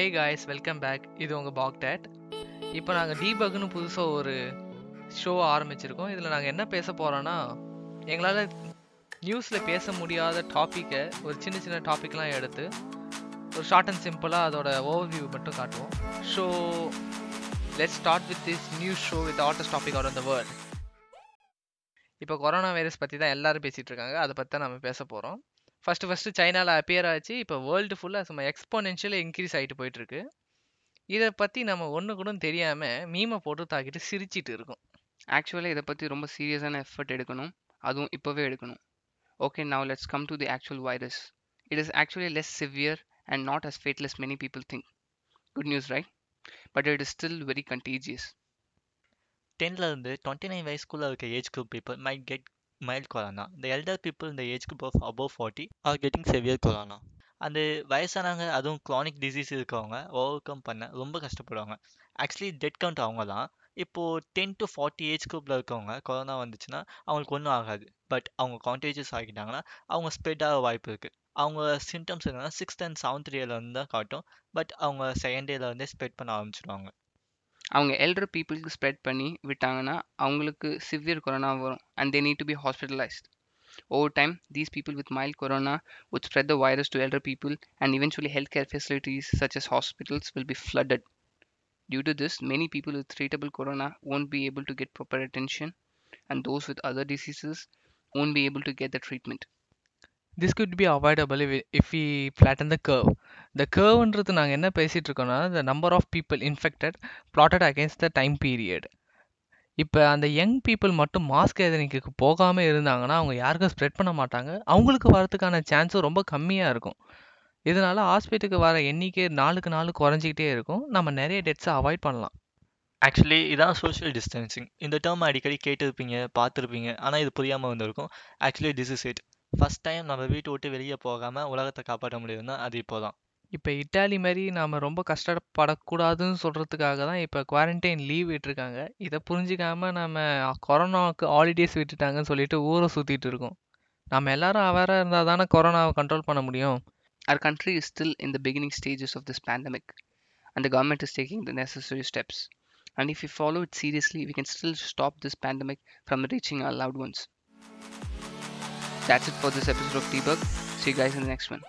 ஏய் guys welcome back இது உங்கள் பாக்டேட் இப்போ நாங்கள் டீபக்னு புதுசாக ஒரு ஷோ ஆரம்பிச்சிருக்கோம். இதில் நாங்கள் என்ன பேச போகிறோன்னா எங்களால் நியூஸில் பேச முடியாத டாப்பிக்கை ஒரு சின்ன சின்ன டாப்பிக்லாம் எடுத்து ஒரு ஷார்ட் அண்ட் சிம்பிளாக அதோட ஓவர்வியூ மட்டும் காட்டுவோம். So let start with this news show with hottest topic out on the world இப்போ கொரோனா வைரஸ் பற்றி தான் எல்லோரும் பேசிகிட்டு இருக்காங்க. அதை பற்றி தான் நம்ம பேச போகிறோம் ஃபஸ்ட்டு ஃபஸ்ட்டு சைனாவில் அப்பியர் ஆச்சு. இப்போ வேர்ல்டு ஃபுல்லாக சும்மா எக்ஸ்போனென்ஷியல் இன்க்ரீஸ் ஆகிட்டு போயிட்டுருக்கு. இதை பற்றி நம்ம ஒன்று கூட தெரியாமல் மீமை போட்டு தாக்கிட்டு சிரிச்சிட்டு இருக்கோம். ஆக்சுவலாக இதை பற்றி ரொம்ப சீரியஸான எஃபர்ட் எடுக்கணும். அதுவும் இப்போவே எடுக்கணும். Okay now let's come to the actual virus it is actually less severe and not as fatal as many people think good news right but it is still very contagious டென்லேருந்து twenty nine வயசுக்குள்ளே இருக்க age group people might get mild corona the elder people in the age group of above forty are getting severe corona அந்த வயசானவங்க அதுவும் chronic disease இருக்கவங்க overcome பண்ண ரொம்ப கஷ்டப்படுவாங்க. Actually death count அவங்க தான் இப்போது டென் டு ஃபார்ட்டி ஏஜ் குரூப்பில் இருக்கவங்க கொரோனா வந்துச்சுன்னா அவங்களுக்கு ஒன்றும் ஆகாது. பட் அவங்க கான்டேஜஸ் ஆகிட்டாங்கன்னா அவங்க ஸ்ப்ரெட் ஆக வாய்ப்பு இருக்குது அவங்க சிம்டம்ஸ் என்னன்னா சிக்ஸ்த் அண்ட் செவன்த் டேலேருந்து தான் காட்டும். பட் அவங்க செகண்ட் டேலேருந்தே ஸ்ப்ரெட் பண்ண ஆரம்பிச்சிடுவாங்க அவங்க எல்டர் பீப்புளுக்கு ஸ்ப்ரெட் பண்ணி விட்டாங்கன்னா அவங்களுக்கு சிவியர் கொரோனா வரும் and they need to be hospitalised over time these people with mild corona would spread the virus to elder people and eventually healthcare facilities such as hospitals will be flooded. Due to this, many people with treatable corona won't be able to get proper attention and those with other diseases won't be able to get the treatment. This could be avoidable if we flatten the curve இந்த கர்வ்ன்றது நாங்கள் என்ன பேசிகிட்டு இருக்கோம்னா the number of people infected plotted against the time period இப்போ அந்த young people மட்டும் mask கேதரிங்க்கு போகாமல் இருந்தாங்கன்னா அவங்க யாருக்கும் ஸ்ப்ரெட் பண்ண மாட்டாங்க. அவங்களுக்கு வரதுக்கான சான்ஸும் ரொம்ப கம்மியாக இருக்கும். இதனால் ஹாஸ்பிட்டலுக்கு வர எண்ணிக்கை நாளுக்கு நாள் குறைஞ்சிக்கிட்டே இருக்கும். நம்ம நிறைய டெத்ஸை அவாய்ட் பண்ணலாம். ஆக்சுவலி இதான் சோஷியல் டிஸ்டன்சிங் இந்த டேர்ம் அடிக்கடி கேட்டிருப்பீங்க பார்த்துருப்பீங்க ஆனால் இது புரியாமல் வந்திருக்கும். Actually this is it first time நம்ம வீட்டை விட்டு வெளியே போகாமல் உலகத்தை காப்பாற்ற முடியுதுன்னா அது இப்போ தான் இப்போ இட்டாலி மாதிரி நாம் ரொம்ப கஷ்டப்படக்கூடாதுன்னு சொல்கிறதுக்காக தான் இப்போ குவாரண்டைன் லீவ் விட்டுருக்காங்க இதை புரிஞ்சிக்காம நம்ம கொரோனாவுக்கு ஹாலிடேஸ் விட்டுட்டாங்கன்னு சொல்லிட்டு ஊரை சுற்றிட்டு இருக்கோம் நம்ம எல்லாரும் அவேராக இருந்தால் தானே கொரோனாவை கண்ட்ரோல் பண்ண முடியும் Our country is still in the beginning stages of this pandemic and the government is taking the necessary steps. And if we follow it seriously, we can still stop this pandemic from reaching our loved ones. That's it for this episode of Debug. See you guys in the next one.